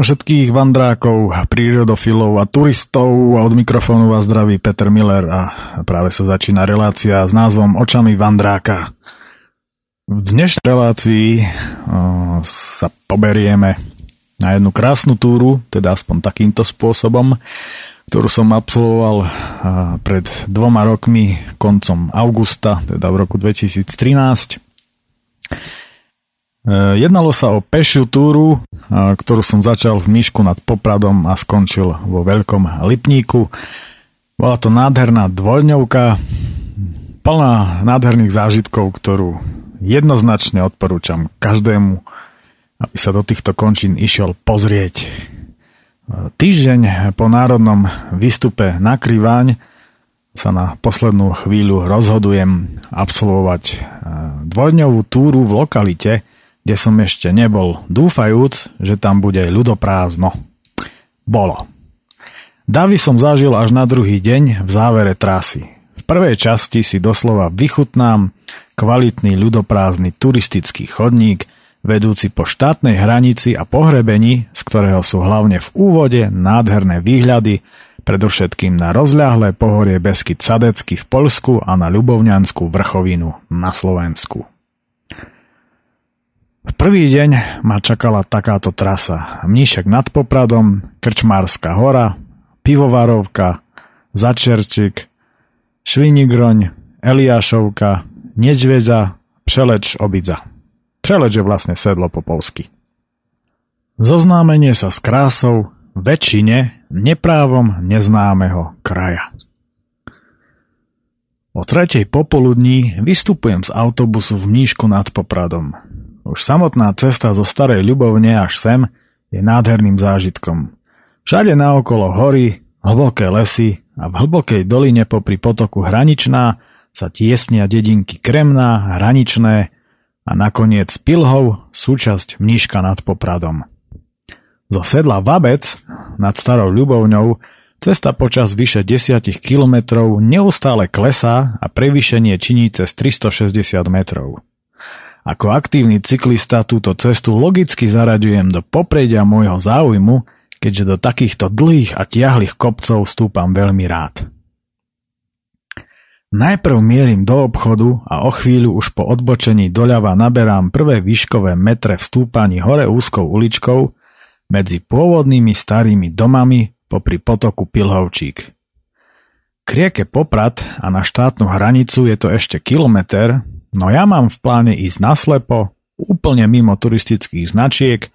Pozdravujem všetkých vandrákov, prírodofilov a turistov a od mikrofónu vás zdraví Peter Miller a práve sa začína relácia s názvom Očami vandráka. V dnešnej relácii o, sa poberieme na jednu krásnu túru, teda aspoň takýmto spôsobom, ktorú som absolvoval pred dvoma rokmi, koncom augusta, teda v roku 2013. E, jednalo sa o pešiu túru, e, ktorú som začal v Myšku nad Popradom a skončil vo Veľkom Lipníku. Bola to nádherná dvojdňovka, plná nádherných zážitkov, ktorú jednoznačne odporúčam každému, aby sa do týchto končín išiel pozrieť. E, týždeň po národnom výstupe na Kryváň sa na poslednú chvíľu rozhodujem absolvovať dvojdňovú túru v lokalite, kde som ešte nebol, dúfajúc, že tam bude ľudoprázdno. Bolo. Davy som zažil až na druhý deň v závere trasy. V prvej časti si doslova vychutnám kvalitný ľudoprázdny turistický chodník, vedúci po štátnej hranici a pohrebení, z ktorého sú hlavne v úvode nádherné výhľady, predovšetkým na rozľahlé pohorie Besky Cadecky v Polsku a na Ľubovňanskú vrchovinu na Slovensku. V prvý deň ma čakala takáto trasa. Mníšek nad Popradom, Krčmárska hora, Pivovarovka, Začerčik, Švinigroň, Eliášovka, Nedžveza, Přeleč, Obidza. Přeleč je vlastne sedlo po polsky. Zoznámenie sa s krásou väčšine neprávom neznámeho kraja. O tretej popoludní vystupujem z autobusu v Mníšku nad Popradom. Už samotná cesta zo Starej Ľubovne až sem je nádherným zážitkom. Všade naokolo hory, hlboké lesy a v hlbokej doline popri potoku Hraničná sa tiesnia dedinky Kremná, Hraničné a nakoniec Pilhov, súčasť Mníška nad Popradom. Zo sedla Vabec nad Starou Ľubovňou cesta počas vyše 10 kilometrov neustále klesá a prevýšenie činí cez 360 metrov. Ako aktívny cyklista túto cestu logicky zaraďujem do popredia môjho záujmu, keďže do takýchto dlhých a tiahlých kopcov stúpam veľmi rád. Najprv mierim do obchodu a o chvíľu už po odbočení doľava naberám prvé výškové metre v stúpaní hore úzkou uličkou medzi pôvodnými starými domami popri potoku Pilhovčík. K rieke Poprad a na štátnu hranicu je to ešte kilometr, No ja mám v pláne ísť naslepo, úplne mimo turistických značiek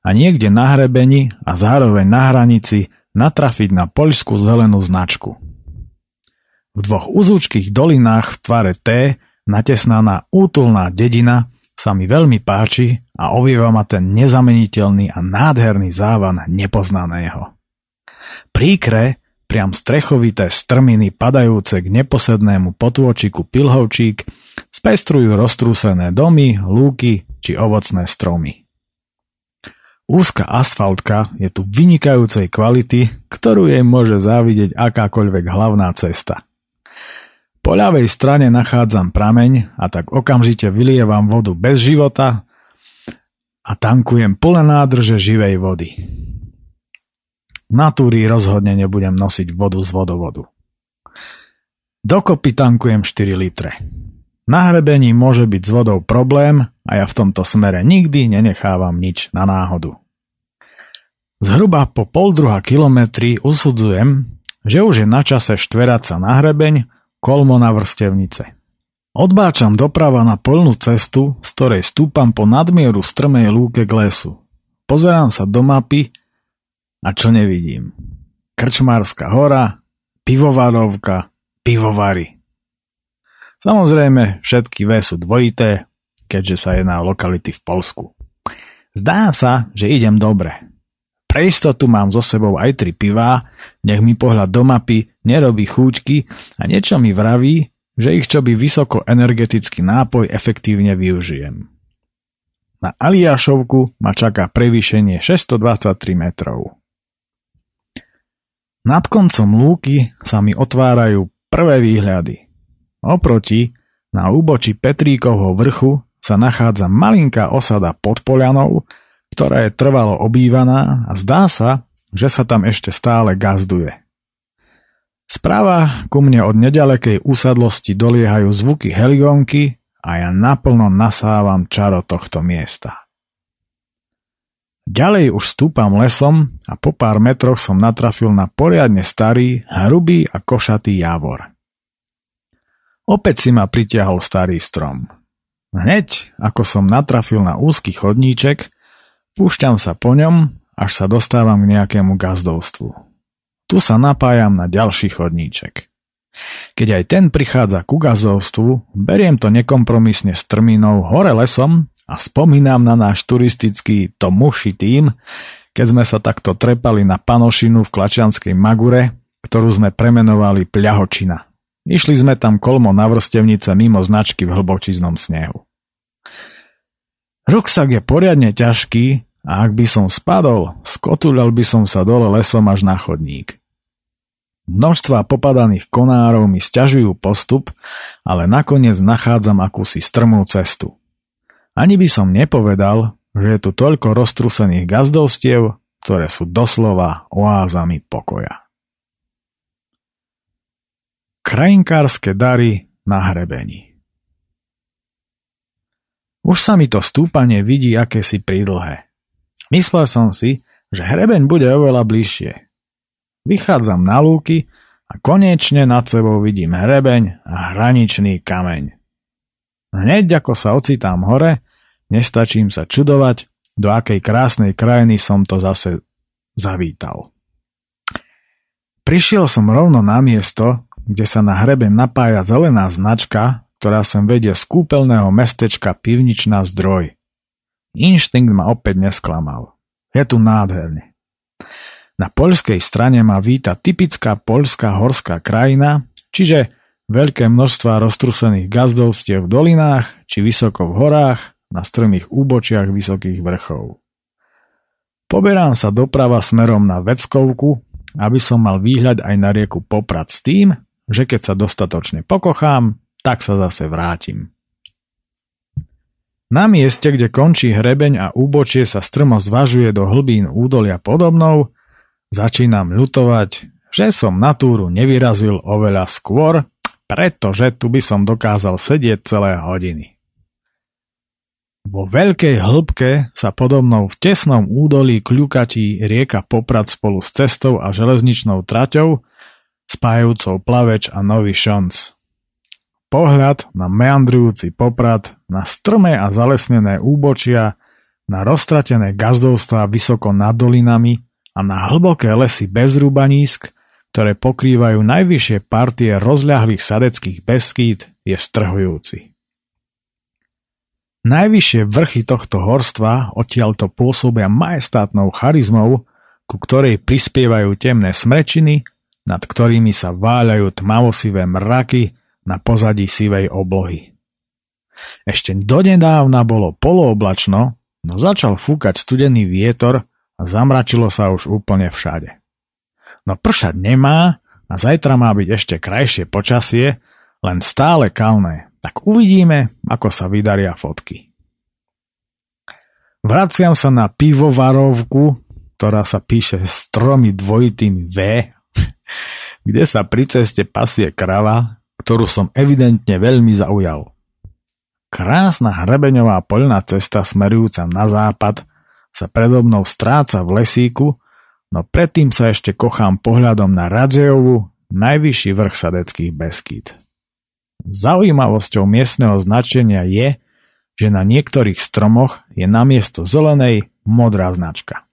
a niekde na hrebení a zároveň na hranici natrafiť na poľskú zelenú značku. V dvoch uzúčkých dolinách v tvare T natesnaná útulná dedina sa mi veľmi páči a ovieva ma ten nezameniteľný a nádherný závan nepoznaného. Príkre priam strechovité strminy padajúce k neposednému potôčiku Pilhovčík spestrujú roztrúsené domy, lúky či ovocné stromy. Úzka asfaltka je tu vynikajúcej kvality, ktorú jej môže závidieť akákoľvek hlavná cesta. Po ľavej strane nachádzam prameň a tak okamžite vylievam vodu bez života a tankujem plné nádrže živej vody. Na túry rozhodne nebudem nosiť vodu z vodovodu. Dokopy tankujem 4 litre. Na hrebení môže byť s vodou problém a ja v tomto smere nikdy nenechávam nič na náhodu. Zhruba po pol kilometri usudzujem, že už je na čase štverať sa na hrebeň kolmo na vrstevnice. Odbáčam doprava na polnú cestu, z ktorej stúpam po nadmieru strmej lúke k lesu. Pozerám sa do mapy a čo nevidím? Krčmárska hora, pivovarovka, pivovary. Samozrejme, všetky V sú dvojité, keďže sa jedná o lokality v Polsku. Zdá sa, že idem dobre. Pre istotu mám so sebou aj tri pivá, nech mi pohľad do mapy nerobí chúťky a niečo mi vraví, že ich čo by vysoko energetický nápoj efektívne využijem. Na Aliášovku ma čaká prevýšenie 623 metrov. Nad koncom lúky sa mi otvárajú prvé výhľady. Oproti, na úboči Petríkovho vrchu sa nachádza malinká osada pod Polianou, ktorá je trvalo obývaná a zdá sa, že sa tam ešte stále gazduje. Správa ku mne od nedalekej úsadlosti doliehajú zvuky heligónky a ja naplno nasávam čaro tohto miesta. Ďalej už stúpam lesom a po pár metroch som natrafil na poriadne starý, hrubý a košatý javor. Opäť si ma pritiahol starý strom. Hneď, ako som natrafil na úzky chodníček, púšťam sa po ňom, až sa dostávam k nejakému gazdovstvu. Tu sa napájam na ďalší chodníček. Keď aj ten prichádza ku gazdovstvu, beriem to nekompromisne s trmínou hore lesom a spomínam na náš turistický to muši tým, keď sme sa takto trepali na panošinu v Klačianskej Magure, ktorú sme premenovali Pľahočina. Išli sme tam kolmo na vrstevnice mimo značky v hlbočiznom snehu. Ruksak je poriadne ťažký a ak by som spadol, skotúľal by som sa dole lesom až na chodník. Množstva popadaných konárov mi stiažujú postup, ale nakoniec nachádzam akúsi strmú cestu. Ani by som nepovedal, že je tu toľko roztrusených gazdovstiev, ktoré sú doslova oázami pokoja. Krajinkárske dary na hrebení Už sa mi to stúpanie vidí akési pridlhé. Myslel som si, že hrebeň bude oveľa bližšie. Vychádzam na lúky a konečne nad sebou vidím hrebeň a hraničný kameň. Hneď ako sa ocitám hore, nestačím sa čudovať, do akej krásnej krajiny som to zase zavítal. Prišiel som rovno na miesto, kde sa na hrebe napája zelená značka, ktorá sem vedie z kúpeľného mestečka Pivničná zdroj. Inštinkt ma opäť nesklamal. Je tu nádherne. Na poľskej strane ma víta typická poľská horská krajina, čiže Veľké množstva roztrusených gazdovstiev v dolinách či vysoko v horách na strmých úbočiach vysokých vrchov. Poberám sa doprava smerom na Veckovku, aby som mal výhľad aj na rieku Poprad s tým, že keď sa dostatočne pokochám, tak sa zase vrátim. Na mieste, kde končí hrebeň a úbočie sa strmo zvažuje do hlbín údolia podobnou, začínam ľutovať, že som na túru nevyrazil oveľa skôr pretože tu by som dokázal sedieť celé hodiny. Vo veľkej hĺbke sa podobnou v tesnom údolí kľukatí rieka Poprad spolu s cestou a železničnou traťou, spájajúcou Plaveč a Nový Šonc. Pohľad na meandrujúci Poprad, na strmé a zalesnené úbočia, na roztratené gazdovstvá vysoko nad dolinami a na hlboké lesy bez rúbanísk – ktoré pokrývajú najvyššie partie rozľahlých sadeckých beskýt, je strhujúci. Najvyššie vrchy tohto horstva odtiaľto pôsobia majestátnou charizmou, ku ktorej prispievajú temné smrečiny, nad ktorými sa váľajú tmavosivé mraky na pozadí sivej oblohy. Ešte donedávna bolo polooblačno, no začal fúkať studený vietor a zamračilo sa už úplne všade. No pršať nemá a zajtra má byť ešte krajšie počasie, len stále kalné. Tak uvidíme, ako sa vydaria fotky. Vraciam sa na pivovarovku, ktorá sa píše s tromi dvojitými V, kde sa pri ceste pasie krava, ktorú som evidentne veľmi zaujal. Krásna hrebeňová poľná cesta smerujúca na západ sa predo mnou stráca v lesíku, no predtým sa ešte kochám pohľadom na Radzejovu, najvyšší vrch sadeckých Beskýt. Zaujímavosťou miestneho značenia je, že na niektorých stromoch je namiesto zelenej modrá značka.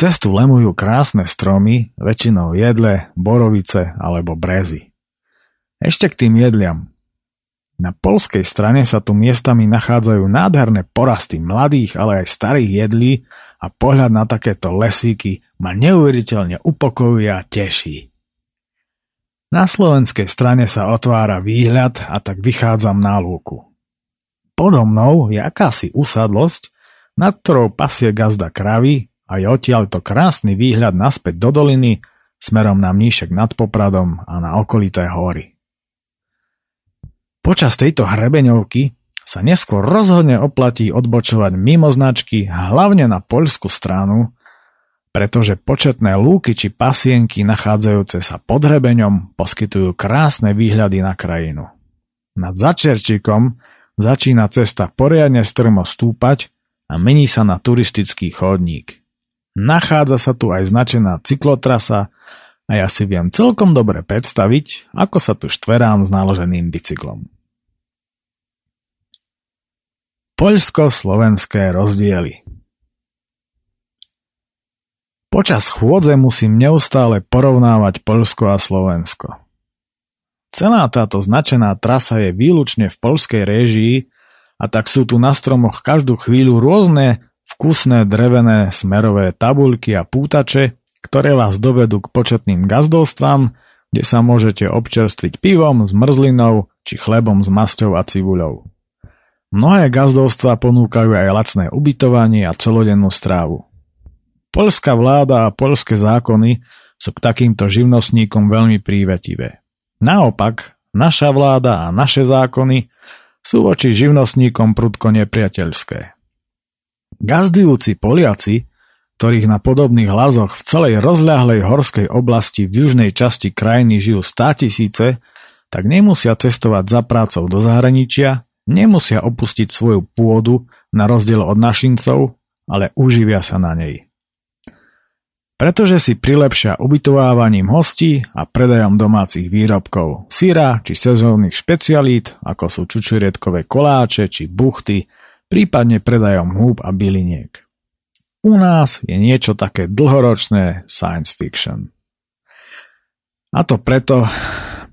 Cestu lemujú krásne stromy, väčšinou jedle, borovice alebo brezy. Ešte k tým jedliam. Na polskej strane sa tu miestami nachádzajú nádherné porasty mladých, ale aj starých jedlí a pohľad na takéto lesíky ma neuveriteľne upokojuje a teší. Na slovenskej strane sa otvára výhľad a tak vychádzam na lúku. Podo mnou je akási usadlosť, nad ktorou pasie gazda kravy a je odtiaľto krásny výhľad naspäť do doliny smerom na Mníšek nad Popradom a na okolité hory. Počas tejto hrebeňovky sa neskôr rozhodne oplatí odbočovať mimo značky, hlavne na poľskú stranu, pretože početné lúky či pasienky nachádzajúce sa pod hrebeňom poskytujú krásne výhľady na krajinu. Nad Začerčikom začína cesta poriadne strmo stúpať a mení sa na turistický chodník. Nachádza sa tu aj značená cyklotrasa a ja si viem celkom dobre predstaviť, ako sa tu štverám s naloženým bicyklom. Poľsko-slovenské rozdiely Počas chôdze musím neustále porovnávať Poľsko a Slovensko. Celá táto značená trasa je výlučne v poľskej réžii a tak sú tu na stromoch každú chvíľu rôzne vkusné drevené smerové tabuľky a pútače, ktoré vás dovedú k početným gazdovstvám, kde sa môžete občerstviť pivom, zmrzlinou či chlebom s masťou a cibuľou. Mnohé gazdovstvá ponúkajú aj lacné ubytovanie a celodennú strávu. Polská vláda a polské zákony sú k takýmto živnostníkom veľmi prívetivé. Naopak, naša vláda a naše zákony sú voči živnostníkom prudko nepriateľské. Gazdujúci Poliaci, ktorých na podobných hlazoch v celej rozľahlej horskej oblasti v južnej časti krajiny žijú stá tisíce, tak nemusia cestovať za prácou do zahraničia, nemusia opustiť svoju pôdu na rozdiel od našincov, ale uživia sa na nej. Pretože si prilepšia ubytovávaním hostí a predajom domácich výrobkov, syra či sezónnych špecialít, ako sú čučurietkové koláče či buchty, prípadne predajom húb a byliniek. U nás je niečo také dlhoročné science fiction. A to preto,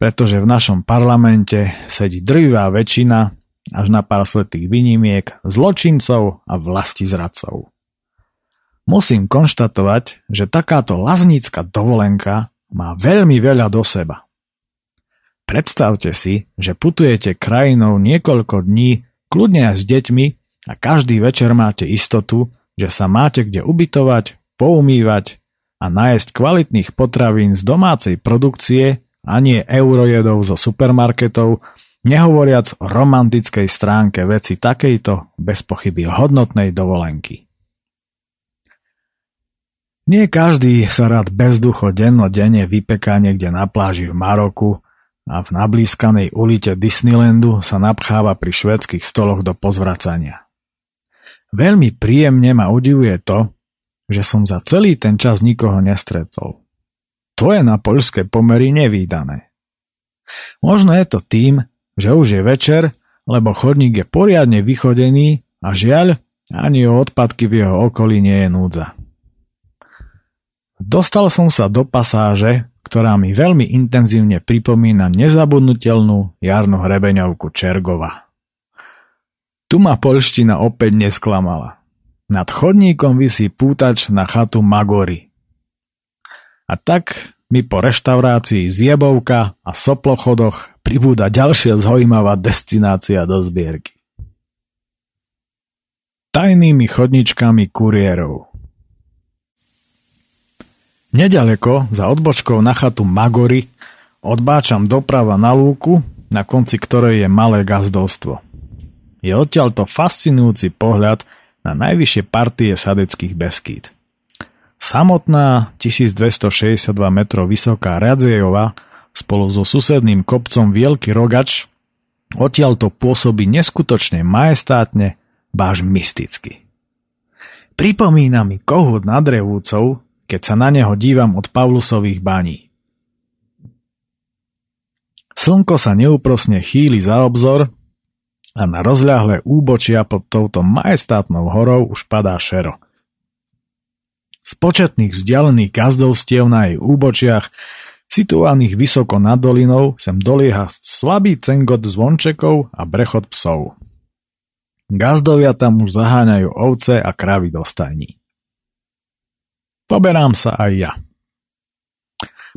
pretože v našom parlamente sedí drvivá väčšina, až na pár svetých výnimiek, zločincov a vlastizradcov. Musím konštatovať, že takáto laznícka dovolenka má veľmi veľa do seba. Predstavte si, že putujete krajinou niekoľko dní, kľudne aj s deťmi a každý večer máte istotu, že sa máte kde ubytovať, poumývať a nájsť kvalitných potravín z domácej produkcie a nie eurojedov zo supermarketov, nehovoriac o romantickej stránke veci takejto bez pochyby hodnotnej dovolenky. Nie každý sa rád bezducho denne vypeká niekde na pláži v Maroku a v nablískanej ulite Disneylandu sa napcháva pri švedských stoloch do pozvracania. Veľmi príjemne ma udivuje to, že som za celý ten čas nikoho nestretol. To je na poľské pomery nevýdané. Možno je to tým, že už je večer, lebo chodník je poriadne vychodený a žiaľ, ani o odpadky v jeho okolí nie je núdza. Dostal som sa do pasáže, ktorá mi veľmi intenzívne pripomína nezabudnutelnú jarnú hrebeňovku Čergova. Tu ma polština opäť nesklamala. Nad chodníkom vysí pútač na chatu Magory. A tak mi po reštaurácii Zjebovka a Soplochodoch pribúda ďalšia zaujímavá destinácia do zbierky. Tajnými chodničkami kuriérov Nedaleko, za odbočkou na chatu Magory, odbáčam doprava na lúku, na konci ktorej je malé gazdovstvo. Je odtiaľto fascinujúci pohľad na najvyššie partie sadeckých Beskýd. Samotná 1262 metrov vysoká Radzejova spolu so susedným kopcom Vielky Rogač odtiaľto pôsobí neskutočne majestátne, báž mysticky. Pripomína mi kohút nad Revúcov, keď sa na neho dívam od Pavlusových baní. Slnko sa neúprosne chýli za obzor a na rozľahlé úbočia pod touto majestátnou horou už padá šero. Z početných vzdialených gazdovstiev na jej úbočiach, situovaných vysoko nad dolinou, sem dolieha slabý cengot zvončekov a brechod psov. Gazdovia tam už zaháňajú ovce a kravy do stajní. Poberám sa aj ja.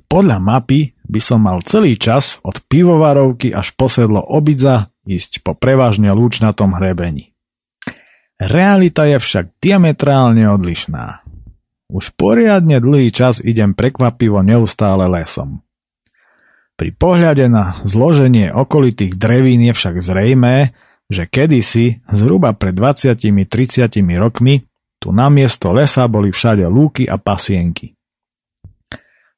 Podľa mapy by som mal celý čas od pivovarovky až posedlo obidza ísť po prevažne lúčnatom hrebení. Realita je však diametrálne odlišná. Už poriadne dlhý čas idem prekvapivo neustále lesom. Pri pohľade na zloženie okolitých drevín je však zrejmé, že kedysi, zhruba pred 20-30 rokmi, tu namiesto lesa boli všade lúky a pasienky.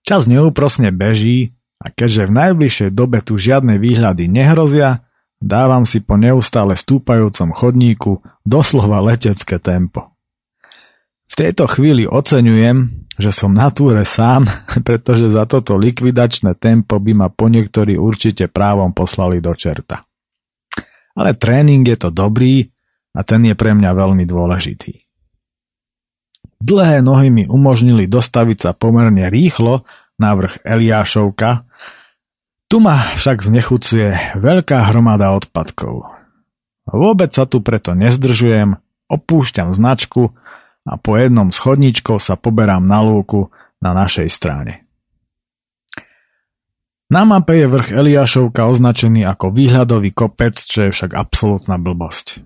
Čas neúprosne beží a keďže v najbližšej dobe tu žiadne výhľady nehrozia, dávam si po neustále stúpajúcom chodníku doslova letecké tempo. V tejto chvíli oceňujem, že som na túre sám, pretože za toto likvidačné tempo by ma po niektorí určite právom poslali do čerta. Ale tréning je to dobrý a ten je pre mňa veľmi dôležitý. Dlhé nohy mi umožnili dostaviť sa pomerne rýchlo na vrch Eliášovka. Tu ma však znechucuje veľká hromada odpadkov. Vôbec sa tu preto nezdržujem, opúšťam značku a po jednom schodničkou sa poberám na lúku na našej strane. Na mape je vrch Eliášovka označený ako výhľadový kopec, čo je však absolútna blbosť.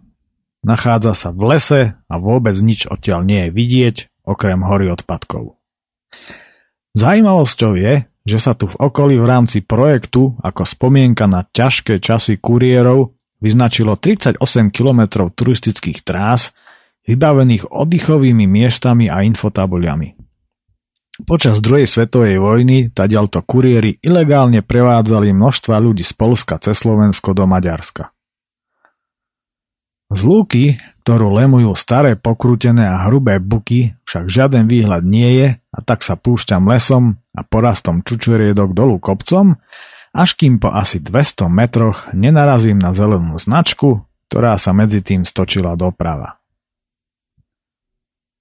Nachádza sa v lese a vôbec nič odtiaľ nie je vidieť, okrem hory odpadkov. Zajímavosťou je, že sa tu v okolí v rámci projektu ako spomienka na ťažké časy kuriérov vyznačilo 38 km turistických trás, vybavených oddychovými miestami a infotabuľami. Počas druhej svetovej vojny tadialto kuriéry ilegálne prevádzali množstva ľudí z Polska cez Slovensko do Maďarska. Z lúky, ktorú lemujú staré pokrútené a hrubé buky, však žiaden výhľad nie je a tak sa púšťam lesom a porastom čučuriedok dolu kopcom, až kým po asi 200 metroch nenarazím na zelenú značku, ktorá sa medzi tým stočila doprava.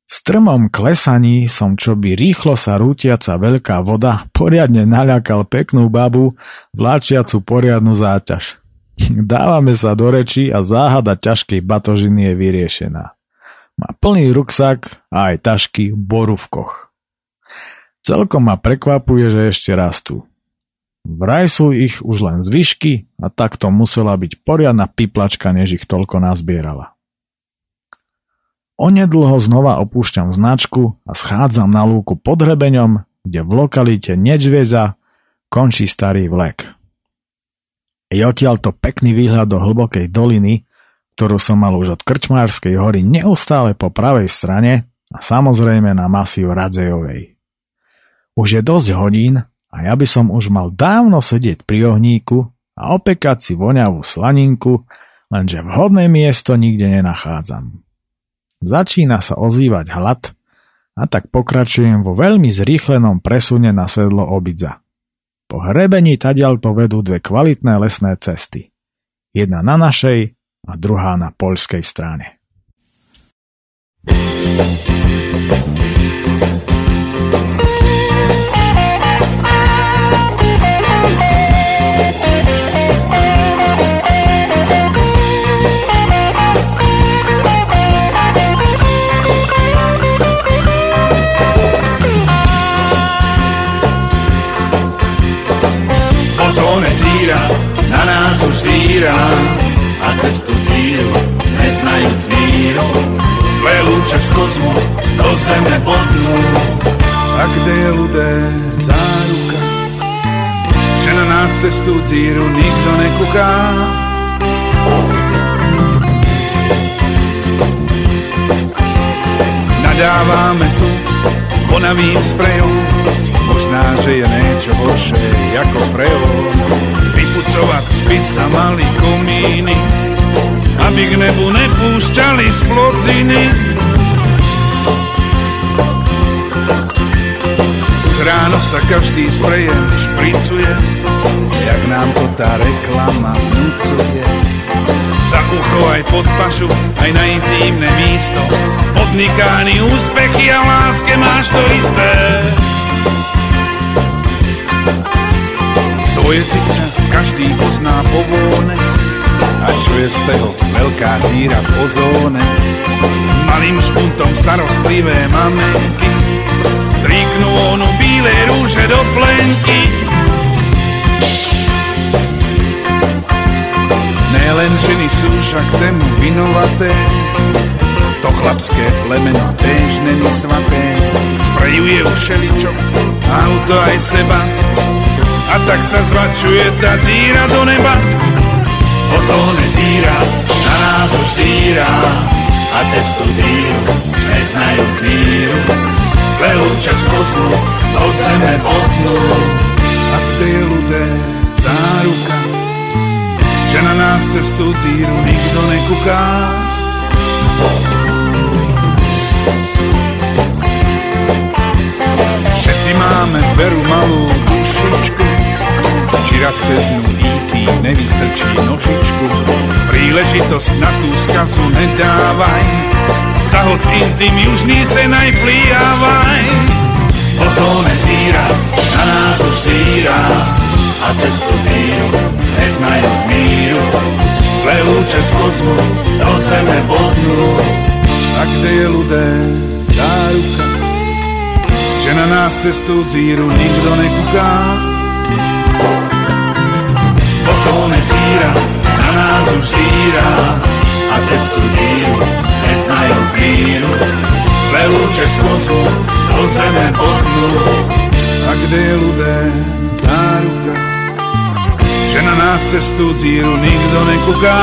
V strmom klesaní som čoby rýchlo sa rútiaca veľká voda poriadne naľakal peknú babu, vláčiacu poriadnu záťaž. Dávame sa do reči a záhada ťažkej batožiny je vyriešená. Má plný ruksak a aj tašky v borúvkoch. Celkom ma prekvapuje, že ešte rastú. Vraj sú ich už len zvyšky a takto musela byť poriadna piplačka, než ich toľko nazbierala. Onedlho znova opúšťam značku a schádzam na lúku pod hrebeňom, kde v lokalite Nečvieza končí starý vlek. Je odtiaľto pekný výhľad do hlbokej doliny, ktorú som mal už od Krčmárskej hory neustále po pravej strane a samozrejme na masív Radzejovej. Už je dosť hodín a ja by som už mal dávno sedieť pri ohníku a opekať si voňavú slaninku, lenže vhodné miesto nikde nenachádzam. Začína sa ozývať hlad a tak pokračujem vo veľmi zrýchlenom presune na sedlo obidza. Po hrebení tadiaľto vedú dve kvalitné lesné cesty. Jedna na našej a druhá na poľskej strane. už zíra a cestu tíru neznajúc míru. Zlé lúče z kozmu do zeme bodnú. A kde je ľudé záruka, že na nás cestu tíru nikto nekúká. Nadávame tu vonavým sprejom, možná, že je niečo horšie ako freón Vypucovať by sa mali komíny, aby k nebu nepúšťali z plociny. Už ráno sa každý sprejem špricuje, jak nám to tá reklama vnúcuje. Za ucho aj pod pašu, aj na intímne místo. Podnikány úspechy a láske máš to isté. Svoje civča každý pozná po vône a čo je z toho veľká díra v ozóne. Malým špuntom starostlivé mamenky stríknú onu bílé rúže do plenky. Nelen ženy sú však tému vinovaté, to chlapské plemeno též není svaté. Sprejuje už šeličo, auto aj seba, a tak sa zvačuje tá díra do neba. Pozolne círa na nás už zíra a cestu díru neznajú chvíru. Zle čas kozmu do zeme bodnú a ty ľudé záruka, že na nás cestu díru nikto nekuká. Všetci máme veru malú dušičku, či raz cez ňu IT nevystrčí nožičku. Príležitosť na tú skazu nedávaj, zahod intim južný se najplíjavaj. Pozolne círa, na nás už síra, a cestu víru, neznajúc míru. Zlé lúče z kozmu do zeme bodnú, a kde je ľudé záruka, že na nás cestu díru nikto nekúká. Pozolne círa, na nás už síra a cestu díru neznajúc míru. Zlé lúče z kozmu do zeme bodnú, a kde je ľudé záruka, že na nás cestu díru nikto nekúká.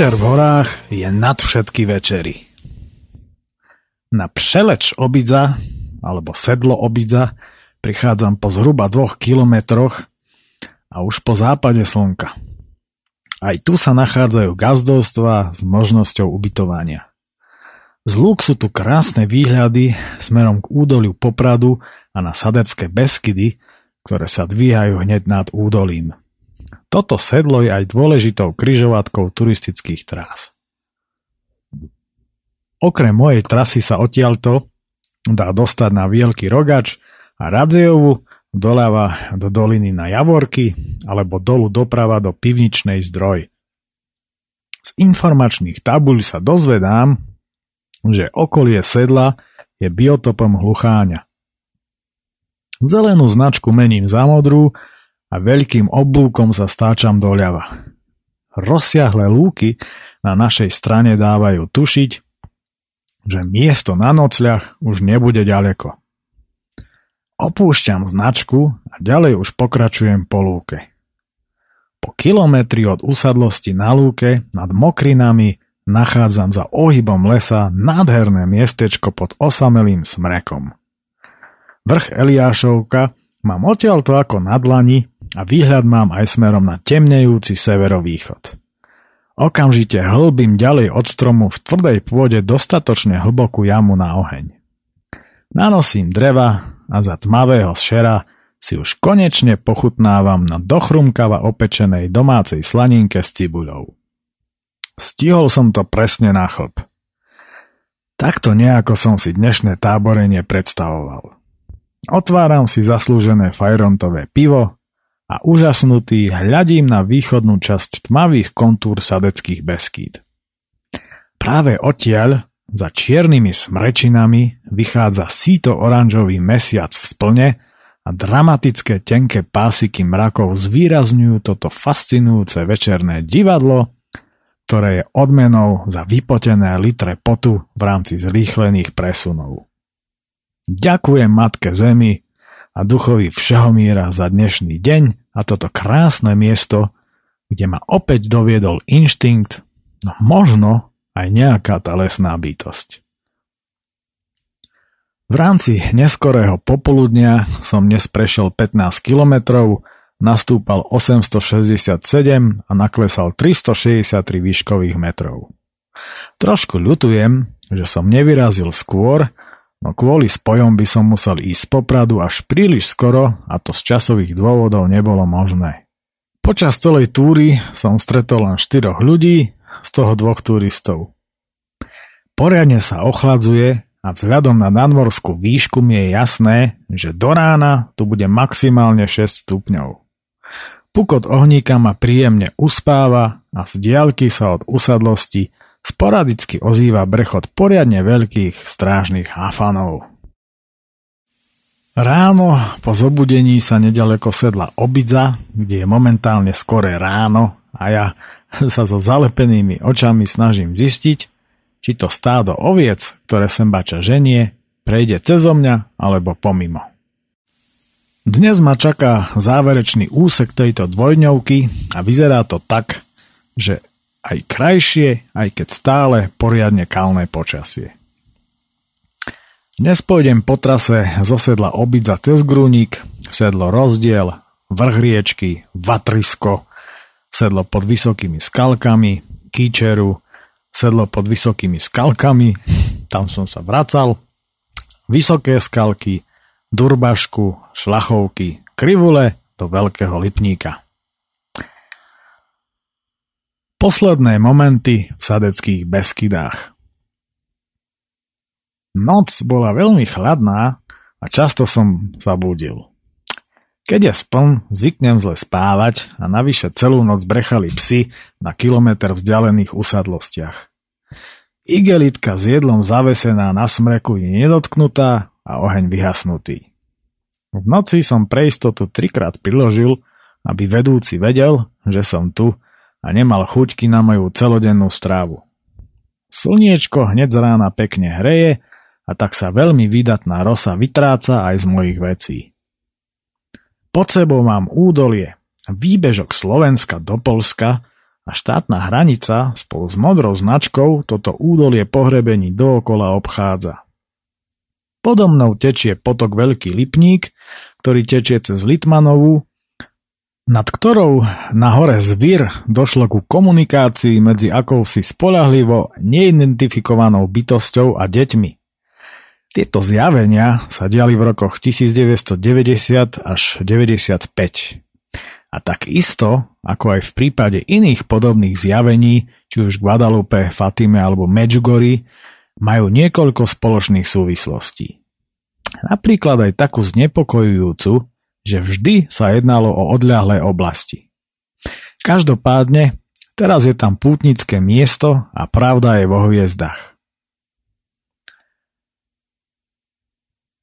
Večer v horách je nad všetky večery. Na přeleč obidza, alebo sedlo obidza, prichádzam po zhruba dvoch kilometroch a už po západe slnka. Aj tu sa nachádzajú gazdovstva s možnosťou ubytovania. Z lúk sú tu krásne výhľady smerom k údoliu Popradu a na Sadecké Beskydy, ktoré sa dvíhajú hneď nad údolím. Toto sedlo je aj dôležitou kryžovatkou turistických trás. Okrem mojej trasy sa odtiaľto dá dostať na Vielky Rogač a Radzejovu, doľava do doliny na Javorky alebo dolu doprava do pivničnej zdroj. Z informačných tabuľ sa dozvedám, že okolie sedla je biotopom hlucháňa. Zelenú značku mením za modrú a veľkým oblúkom sa stáčam doľava. Rozsiahle lúky na našej strane dávajú tušiť, že miesto na nocľach už nebude ďaleko. Opúšťam značku a ďalej už pokračujem po lúke. Po kilometri od usadlosti na lúke nad mokrinami nachádzam za ohybom lesa nádherné miestečko pod osamelým smrekom. Vrch Eliášovka mám odtiaľto ako na dlani a výhľad mám aj smerom na temnejúci severovýchod. Okamžite hlbím ďalej od stromu v tvrdej pôde dostatočne hlbokú jamu na oheň. Nanosím dreva a za tmavého šera si už konečne pochutnávam na dochrumkava opečenej domácej slaninke s cibuľou. Stihol som to presne na chlb. Takto nejako som si dnešné táborenie predstavoval. Otváram si zaslúžené fajrontové pivo a úžasnutý hľadím na východnú časť tmavých kontúr sadeckých Beskýd. Práve odtiaľ, za čiernymi smrečinami, vychádza síto oranžový mesiac v splne a dramatické tenké pásiky mrakov zvýrazňujú toto fascinujúce večerné divadlo, ktoré je odmenou za vypotené litre potu v rámci zrýchlených presunov. Ďakujem Matke Zemi a duchovi Všehomíra za dnešný deň a toto krásne miesto, kde ma opäť doviedol inštinkt, no možno aj nejaká tá lesná bytosť. V rámci neskorého popoludnia som dnes prešiel 15 kilometrov, nastúpal 867 a naklesal 363 výškových metrov. Trošku ľutujem, že som nevyrazil skôr, No kvôli spojom by som musel ísť z Popradu až príliš skoro a to z časových dôvodov nebolo možné. Počas celej túry som stretol len štyroch ľudí, z toho dvoch turistov. Poriadne sa ochladzuje a vzhľadom na nadmorskú výšku mi je jasné, že do rána tu bude maximálne 6 stupňov. Pukot ohníka ma príjemne uspáva a z diaľky sa od usadlosti sporadicky ozýva brechod poriadne veľkých strážnych hafanov. Ráno po zobudení sa nedaleko sedla obidza, kde je momentálne skore ráno a ja sa so zalepenými očami snažím zistiť, či to stádo oviec, ktoré sem bača ženie, prejde cezo mňa alebo pomimo. Dnes ma čaká záverečný úsek tejto dvojňovky a vyzerá to tak, že aj krajšie, aj keď stále poriadne kalné počasie. Dnes pôjdem po trase zo sedla Obidza cez Grúnik, sedlo Rozdiel, vrch riečky, Vatrisko, sedlo pod vysokými skalkami, Kýčeru, sedlo pod vysokými skalkami, tam som sa vracal, vysoké skalky, Durbašku, Šlachovky, Krivule do Veľkého Lipníka. Posledné momenty v sadeckých Beskydách Noc bola veľmi chladná a často som zabudil. Keď je spln, zvyknem zle spávať a navyše celú noc brechali psy na kilometr vzdialených usadlostiach. Igelitka s jedlom zavesená na smreku je nedotknutá a oheň vyhasnutý. V noci som pre istotu trikrát priložil, aby vedúci vedel, že som tu a nemal chuťky na moju celodennú strávu. Slniečko hneď z rána pekne hreje a tak sa veľmi vydatná rosa vytráca aj z mojich vecí. Pod sebou mám údolie, výbežok Slovenska do Polska a štátna hranica spolu s modrou značkou toto údolie pohrebení dookola obchádza. Podo mnou tečie potok Veľký Lipník, ktorý tečie cez Litmanovú, nad ktorou na hore Zvír došlo ku komunikácii medzi akousi spolahlivo neidentifikovanou bytosťou a deťmi. Tieto zjavenia sa diali v rokoch 1990 až 95. A takisto, ako aj v prípade iných podobných zjavení, či už Guadalupe, Fatime alebo Medjugorje, majú niekoľko spoločných súvislostí. Napríklad aj takú znepokojujúcu, že vždy sa jednalo o odľahlé oblasti. Každopádne, teraz je tam pútnické miesto a pravda je vo hviezdach.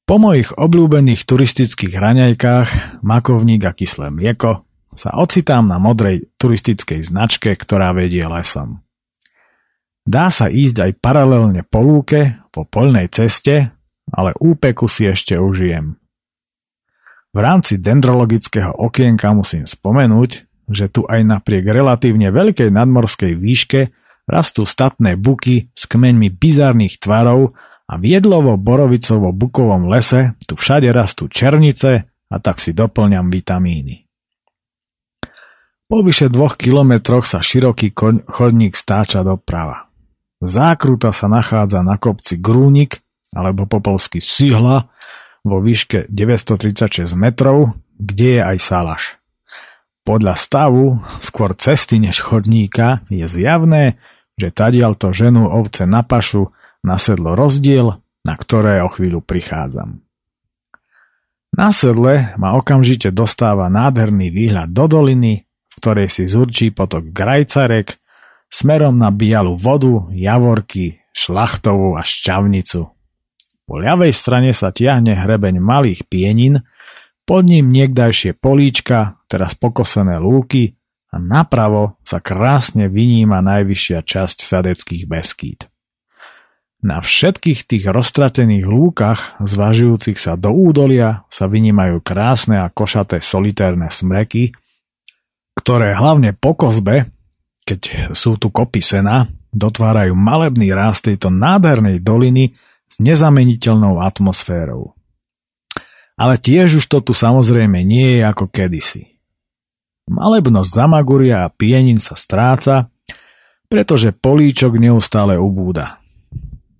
Po mojich obľúbených turistických hraňajkách, makovník a kyslé mlieko sa ocitám na modrej turistickej značke, ktorá vedie lesom. Dá sa ísť aj paralelne po lúke, po poľnej ceste, ale úpeku si ešte užijem. V rámci dendrologického okienka musím spomenúť, že tu aj napriek relatívne veľkej nadmorskej výške rastú statné buky s kmeňmi bizarných tvarov a v jedlovo-borovicovo-bukovom lese tu všade rastú černice a tak si doplňam vitamíny. Po vyše dvoch kilometroch sa široký chodník stáča doprava. Zákruta sa nachádza na kopci Grúnik, alebo po polsky Sihla, vo výške 936 metrov, kde je aj Salaš. Podľa stavu, skôr cesty než chodníka, je zjavné, že tadiaľ to ženu ovce na pašu nasedlo rozdiel, na ktoré o chvíľu prichádzam. Na sedle ma okamžite dostáva nádherný výhľad do doliny, v ktorej si zurčí potok Grajcarek, smerom na bialu vodu, javorky, šlachtovú a šťavnicu. Po ľavej strane sa tiahne hrebeň malých pienin, pod ním niekdajšie políčka, teraz pokosené lúky a napravo sa krásne vyníma najvyššia časť sadeckých beskýt. Na všetkých tých roztratených lúkach, zvažujúcich sa do údolia, sa vynímajú krásne a košaté solitérne smreky, ktoré hlavne po kozbe keď sú tu kopy sena, dotvárajú malebný rast tejto nádhernej doliny s nezameniteľnou atmosférou. Ale tiež už to tu samozrejme nie je ako kedysi. Malebnosť Zamaguria a Pienin sa stráca, pretože políčok neustále ubúda.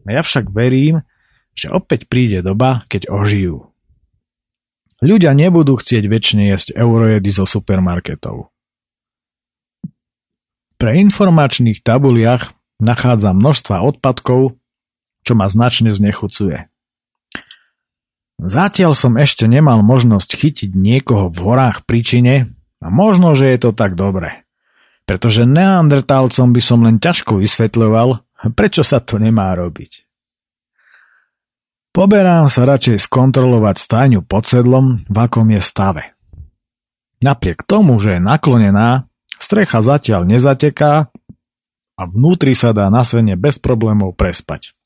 Ja však verím, že opäť príde doba, keď ožijú. Ľudia nebudú chcieť väčšine jesť eurojedy zo supermarketov. Pre informačných tabuliach nachádza množstva odpadkov, čo ma značne znechucuje. Zatiaľ som ešte nemal možnosť chytiť niekoho v horách príčine a možno, že je to tak dobre. Pretože neandertálcom by som len ťažko vysvetľoval, prečo sa to nemá robiť. Poberám sa radšej skontrolovať stajňu pod sedlom, v akom je stave. Napriek tomu, že je naklonená, strecha zatiaľ nezateká a vnútri sa dá na sene bez problémov prespať.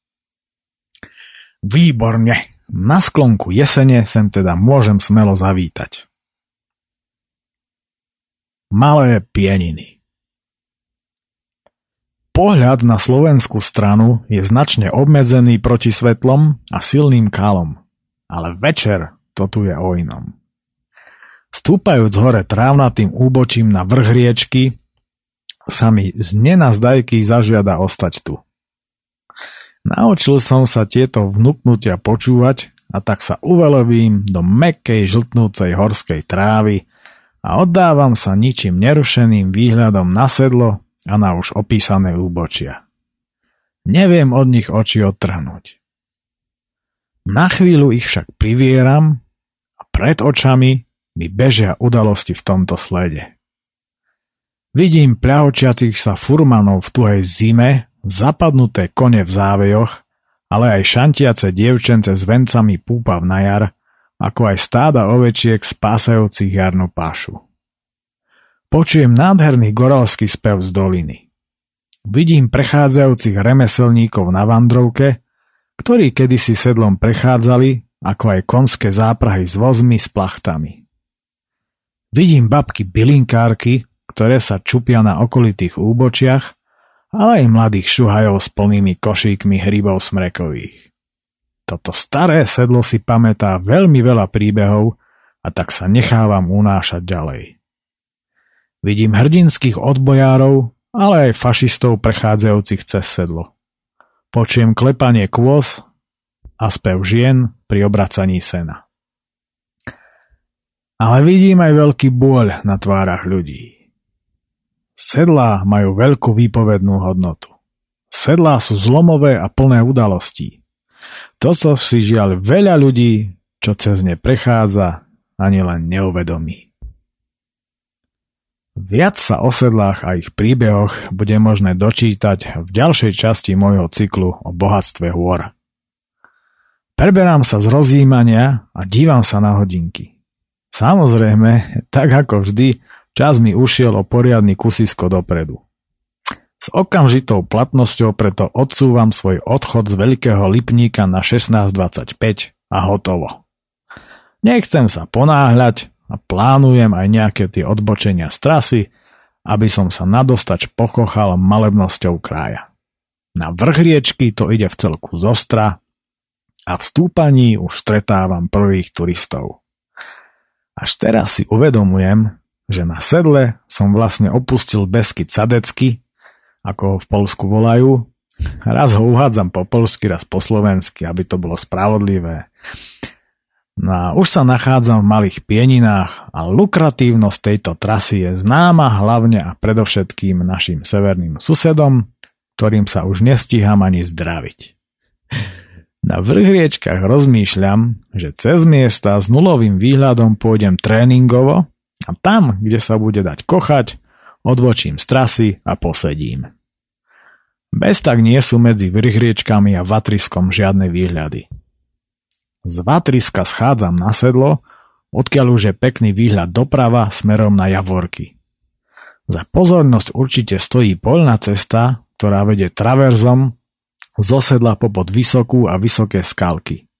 Výborne! Na sklonku jesene sem teda môžem smelo zavítať. Malé pieniny Pohľad na slovenskú stranu je značne obmedzený proti svetlom a silným kalom. Ale večer to tu je o inom. Stúpajúc hore trávnatým úbočím na vrch riečky, sa mi z nenazdajky zažiada ostať tu. Naučil som sa tieto vnúknutia počúvať a tak sa uvelovím do mekkej žltnúcej horskej trávy a oddávam sa ničím nerušeným výhľadom na sedlo a na už opísané úbočia. Neviem od nich oči odtrhnúť. Na chvíľu ich však privieram a pred očami mi bežia udalosti v tomto slede. Vidím pľahočiacich sa furmanov v tuhej zime zapadnuté kone v závejoch, ale aj šantiace dievčence s vencami púpav na jar, ako aj stáda ovečiek spásajúcich jarnú pášu. Počujem nádherný goralský spev z doliny. Vidím prechádzajúcich remeselníkov na vandrovke, ktorí kedysi sedlom prechádzali, ako aj konské záprahy s vozmi s plachtami. Vidím babky bylinkárky, ktoré sa čupia na okolitých úbočiach ale aj mladých šuhajov s plnými košíkmi hrybov smrekových. Toto staré sedlo si pamätá veľmi veľa príbehov a tak sa nechávam unášať ďalej. Vidím hrdinských odbojárov, ale aj fašistov prechádzajúcich cez sedlo. Počujem klepanie kôz a spev žien pri obracaní sena. Ale vidím aj veľký bôľ na tvárach ľudí. Sedlá majú veľkú výpovednú hodnotu. Sedlá sú zlomové a plné udalostí. To sa si žiaľ veľa ľudí, čo cez ne prechádza, ani len neuvedomí. Viac sa o sedlách a ich príbehoch bude možné dočítať v ďalšej časti môjho cyklu o bohatstve hôr. Preberám sa z rozjímania a dívam sa na hodinky. Samozrejme, tak ako vždy, Čas mi ušiel o poriadny kusisko dopredu. S okamžitou platnosťou preto odsúvam svoj odchod z Veľkého Lipníka na 16.25 a hotovo. Nechcem sa ponáhľať a plánujem aj nejaké tie odbočenia z trasy, aby som sa nadostač pokochal malebnosťou kraja. Na vrch riečky to ide v celku zostra a v stúpaní už stretávam prvých turistov. Až teraz si uvedomujem, že na sedle som vlastne opustil Besky Cadecky, ako ho v Polsku volajú. Raz ho uhádzam po polsky, raz po slovensky, aby to bolo spravodlivé. No a už sa nachádzam v malých pieninách a lukratívnosť tejto trasy je známa hlavne a predovšetkým našim severným susedom, ktorým sa už nestíham ani zdraviť. Na vrchriečkach rozmýšľam, že cez miesta s nulovým výhľadom pôjdem tréningovo a tam, kde sa bude dať kochať, odbočím z trasy a posedím. Bez tak nie sú medzi vrchriečkami a vatriskom žiadne výhľady. Z vatriska schádzam na sedlo, odkiaľ už je pekný výhľad doprava smerom na Javorky. Za pozornosť určite stojí poľná cesta, ktorá vedie traverzom zo sedla popod vysokú a vysoké skalky.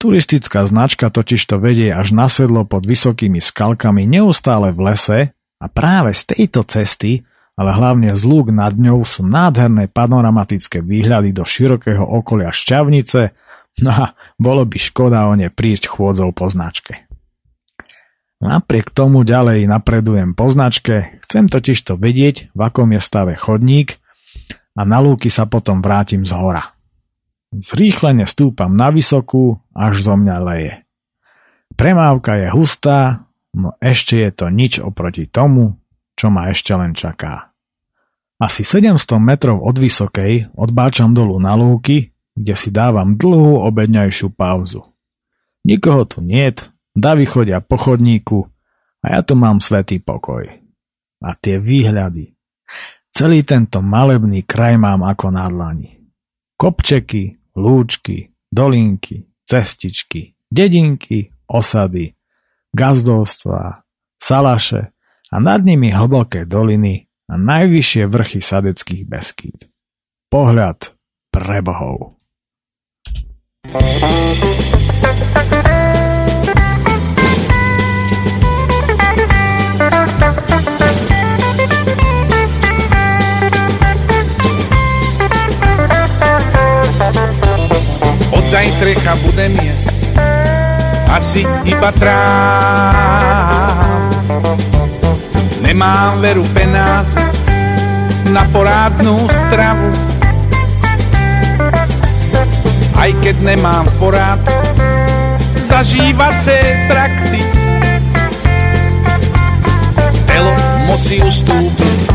Turistická značka totiž to vedie až na sedlo pod vysokými skalkami neustále v lese a práve z tejto cesty, ale hlavne z lúk nad ňou sú nádherné panoramatické výhľady do širokého okolia Šťavnice, no a bolo by škoda o ne prísť chôdzou po značke. Napriek tomu ďalej napredujem po značke, chcem totiž to vedieť, v akom je stave chodník a na lúky sa potom vrátim z hora. Zrýchlene stúpam na vysokú, až zo mňa leje. Premávka je hustá, no ešte je to nič oproti tomu, čo ma ešte len čaká. Asi 700 metrov od vysokej odbáčam dolu na lúky, kde si dávam dlhú obedňajšiu pauzu. Nikoho tu niet, davy chodia po chodníku a ja tu mám svetý pokoj. A tie výhľady. Celý tento malebný kraj mám ako na dlani. Kopčeky, lúčky, dolinky, cestičky, dedinky, osady, gazdovstva, salaše a nad nimi hlboké doliny a najvyššie vrchy sadeckých beskýd. Pohľad pre bohov. Od zajtrecha budem jesť asi iba tráv. Nemám veru penáze na porádnu stravu aj keď nemám v porádku zažívace trakty. Telo musí ustúpiť,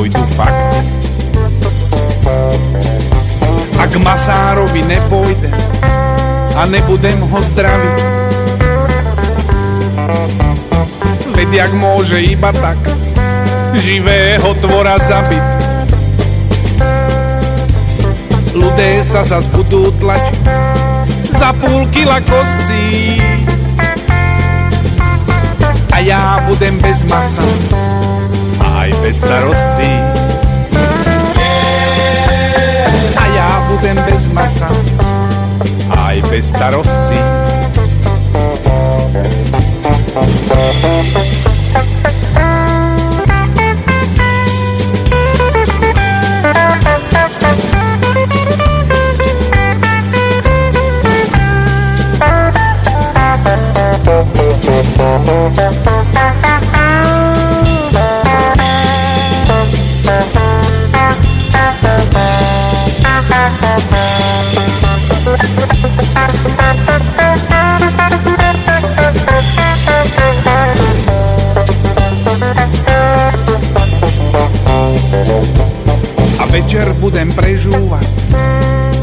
pôjdu fakty. Ak masárovi nepôjdem a nebudem ho zdraviť, Veď jak môže iba tak živého tvora zabiť. Ľudé sa zas budú tlačiť za púl kila kostí. A ja budem bez masa a aj bez starostí. A ja budem bez masa aj bez. Večer budem prežúvať,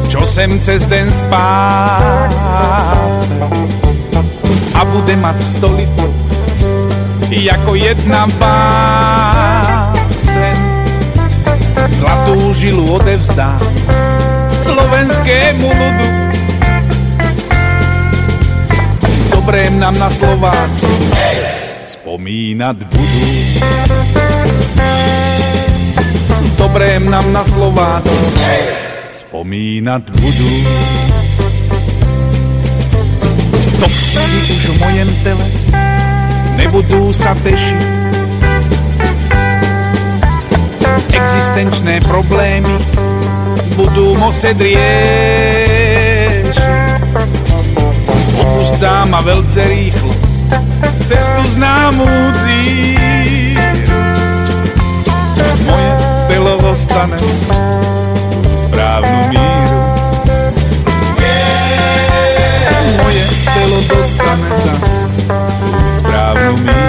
čo sem cez den spás. A budem mať stolicu, ako jedna básen. Zlatú žilu odevzdá slovenskému ľudu. Nám na Slováci spomínať budú dobré nám na Slováci spomínať budú. Toxíny už v mojem tele nebudú sa tešiť. Existenčné problémy budú musieť riešiť. Opustám a veľce rýchlo cestu známú dzíru. Moje telo dostane správnu míru. Moje telo dostane zas správnu míru.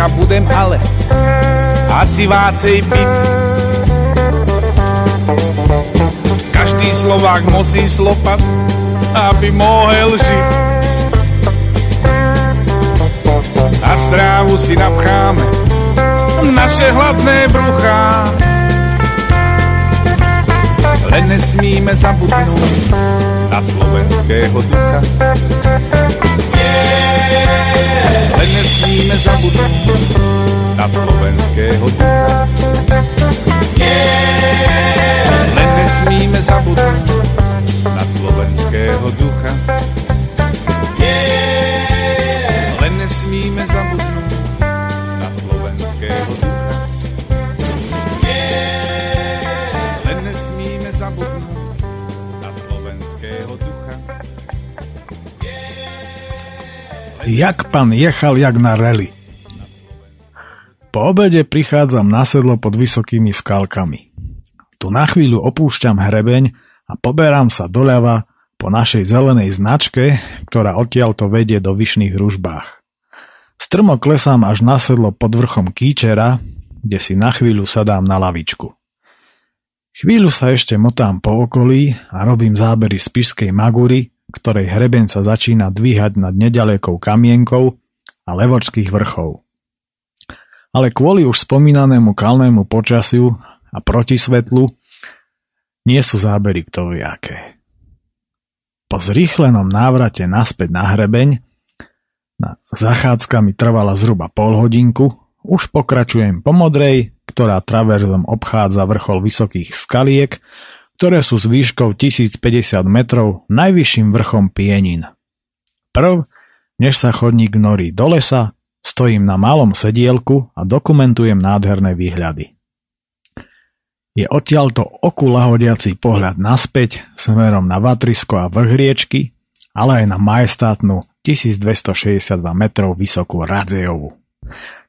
Strecha budem ale asi vácej byt. Každý Slovák musí slopať, aby mohol žiť. A strávu si napcháme naše hladné bruchá. Len nesmíme zabudnúť slovenského ducha. Len nesmíme zabudnúť na slovenského ducha. Len nesmíme zabudnúť na slovenského ducha. Len nesmíme zabudnúť Jak pan jechal jak na rally. Po obede prichádzam na sedlo pod vysokými skalkami. Tu na chvíľu opúšťam hrebeň a poberám sa doľava po našej zelenej značke, ktorá odtiaľto vedie do vyšných ružbách. Strmo klesám až na sedlo pod vrchom Kýčera, kde si na chvíľu sadám na lavičku. Chvíľu sa ešte motám po okolí a robím zábery z Pišskej Magury, ktorej hrebeň sa začína dvíhať nad nedalekou kamienkou a levočských vrchov. Ale kvôli už spomínanému kalnému počasiu a proti svetlu nie sú zábery kto aké. Po zrýchlenom návrate naspäť na hrebeň na zachádzka mi trvala zhruba pol hodinku, už pokračujem po modrej, ktorá traverzom obchádza vrchol vysokých skaliek, ktoré sú s výškou 1050 metrov najvyšším vrchom Pienin. Prv, než sa chodník norí do lesa, stojím na malom sedielku a dokumentujem nádherné výhľady. Je odtiaľto oku lahodiaci pohľad naspäť smerom na Vatrisko a vrch ale aj na majestátnu 1262 metrov vysokú Radzejovu.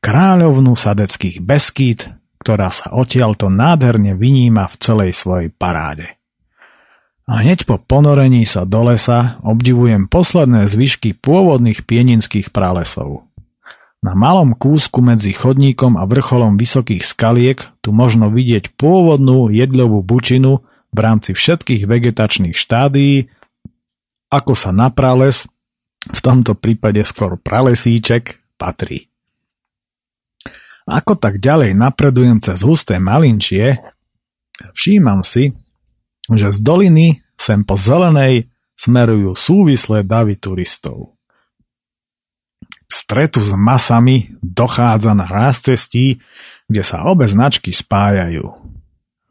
Kráľovnú sadeckých Beskýt, ktorá sa odtiaľto nádherne vyníma v celej svojej paráde. A hneď po ponorení sa do lesa obdivujem posledné zvyšky pôvodných pieninských pralesov. Na malom kúsku medzi chodníkom a vrcholom vysokých skaliek tu možno vidieť pôvodnú jedľovú bučinu v rámci všetkých vegetačných štádií, ako sa na prales, v tomto prípade skôr pralesíček, patrí. Ako tak ďalej napredujem cez husté malinčie, všímam si, že z doliny sem po zelenej smerujú súvislé davy turistov stretu s masami dochádza na cestí, kde sa obe značky spájajú.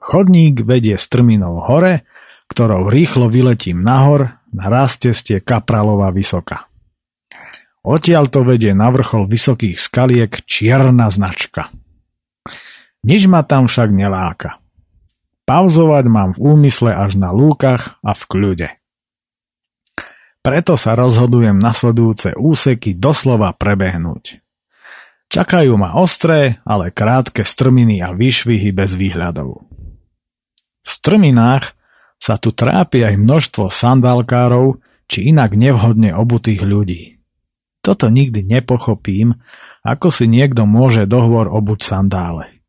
Chodník vedie strminou hore, ktorou rýchlo vyletím nahor na cestie Kapralova Vysoka. Odtiaľ to vedie na vrchol vysokých skaliek čierna značka. Nič ma tam však neláka. Pauzovať mám v úmysle až na lúkach a v kľude. Preto sa rozhodujem nasledujúce úseky doslova prebehnúť. Čakajú ma ostré, ale krátke strminy a výšvihy bez výhľadov. V strminách sa tu trápi aj množstvo sandálkárov či inak nevhodne obutých ľudí. Toto nikdy nepochopím, ako si niekto môže dohovor obuť sandále.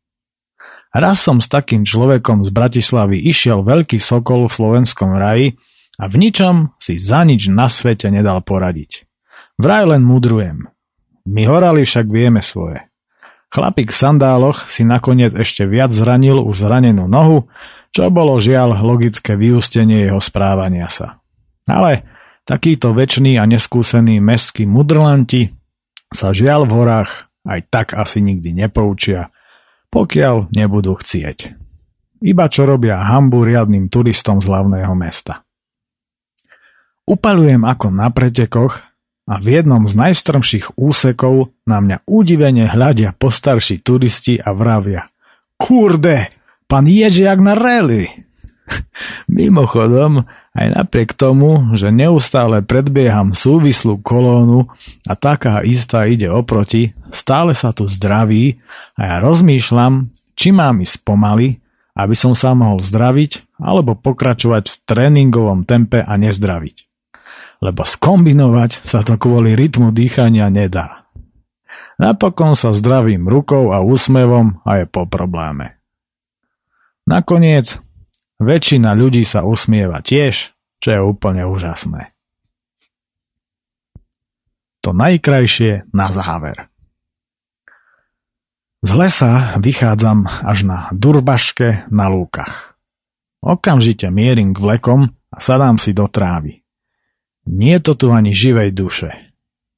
Raz som s takým človekom z Bratislavy išiel veľký sokol v slovenskom raji a v ničom si za nič na svete nedal poradiť. Vraj len mudrujem. My horali však vieme svoje. Chlapík v sandáloch si nakoniec ešte viac zranil už zranenú nohu, čo bolo žiaľ logické vyústenie jeho správania sa. Ale takíto väčší a neskúsení mestskí mudrlanti sa žiaľ v horách aj tak asi nikdy nepoučia, pokiaľ nebudú chcieť. Iba čo robia hambu riadnym turistom z hlavného mesta. Upalujem ako na pretekoch a v jednom z najstrmších úsekov na mňa udivene hľadia postarší turisti a vravia Kurde, ježe jak na rally. Mimochodom, aj napriek tomu, že neustále predbieham súvislú kolónu a taká istá ide oproti, stále sa tu zdraví a ja rozmýšľam, či mám ísť pomaly, aby som sa mohol zdraviť, alebo pokračovať v tréningovom tempe a nezdraviť lebo skombinovať sa to kvôli rytmu dýchania nedá. Napokon sa zdravím rukou a úsmevom a je po probléme. Nakoniec, väčšina ľudí sa usmieva tiež, čo je úplne úžasné. To najkrajšie na záver. Z lesa vychádzam až na Durbaške na lúkach. Okamžite mierim k vlekom a sadám si do trávy. Nie to tu ani živej duše.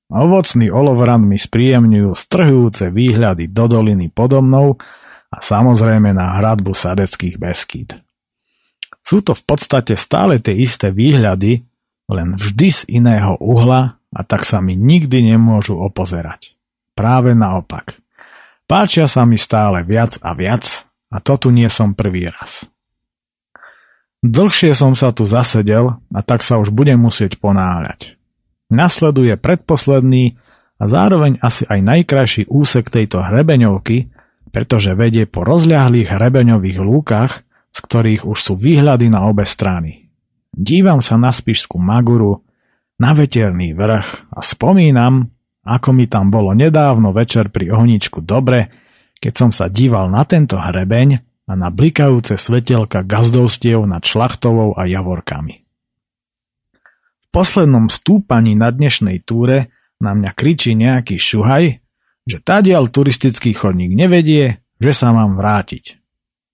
Ovocný olovran mi spríjemňujú strhujúce výhľady do doliny podo mnou a samozrejme na hradbu Sadeckých Beskýd. Sú to v podstate stále tie isté výhľady, len vždy z iného uhla a tak sa mi nikdy nemôžu opozerať. Práve naopak. Páčia sa mi stále viac a viac a to tu nie som prvý raz. Dlhšie som sa tu zasedel a tak sa už budem musieť ponáhľať. Nasleduje predposledný a zároveň asi aj najkrajší úsek tejto hrebeňovky, pretože vedie po rozľahlých hrebeňových lúkach, z ktorých už sú výhľady na obe strany. Dívam sa na Spišskú Maguru, na veterný vrch a spomínam, ako mi tam bolo nedávno večer pri ohničku dobre, keď som sa díval na tento hrebeň a na blikajúce svetelka gazdovstiev nad Šlachtovou a Javorkami. V poslednom stúpaní na dnešnej túre na mňa kričí nejaký šuhaj, že tadiaľ turistický chodník nevedie, že sa mám vrátiť.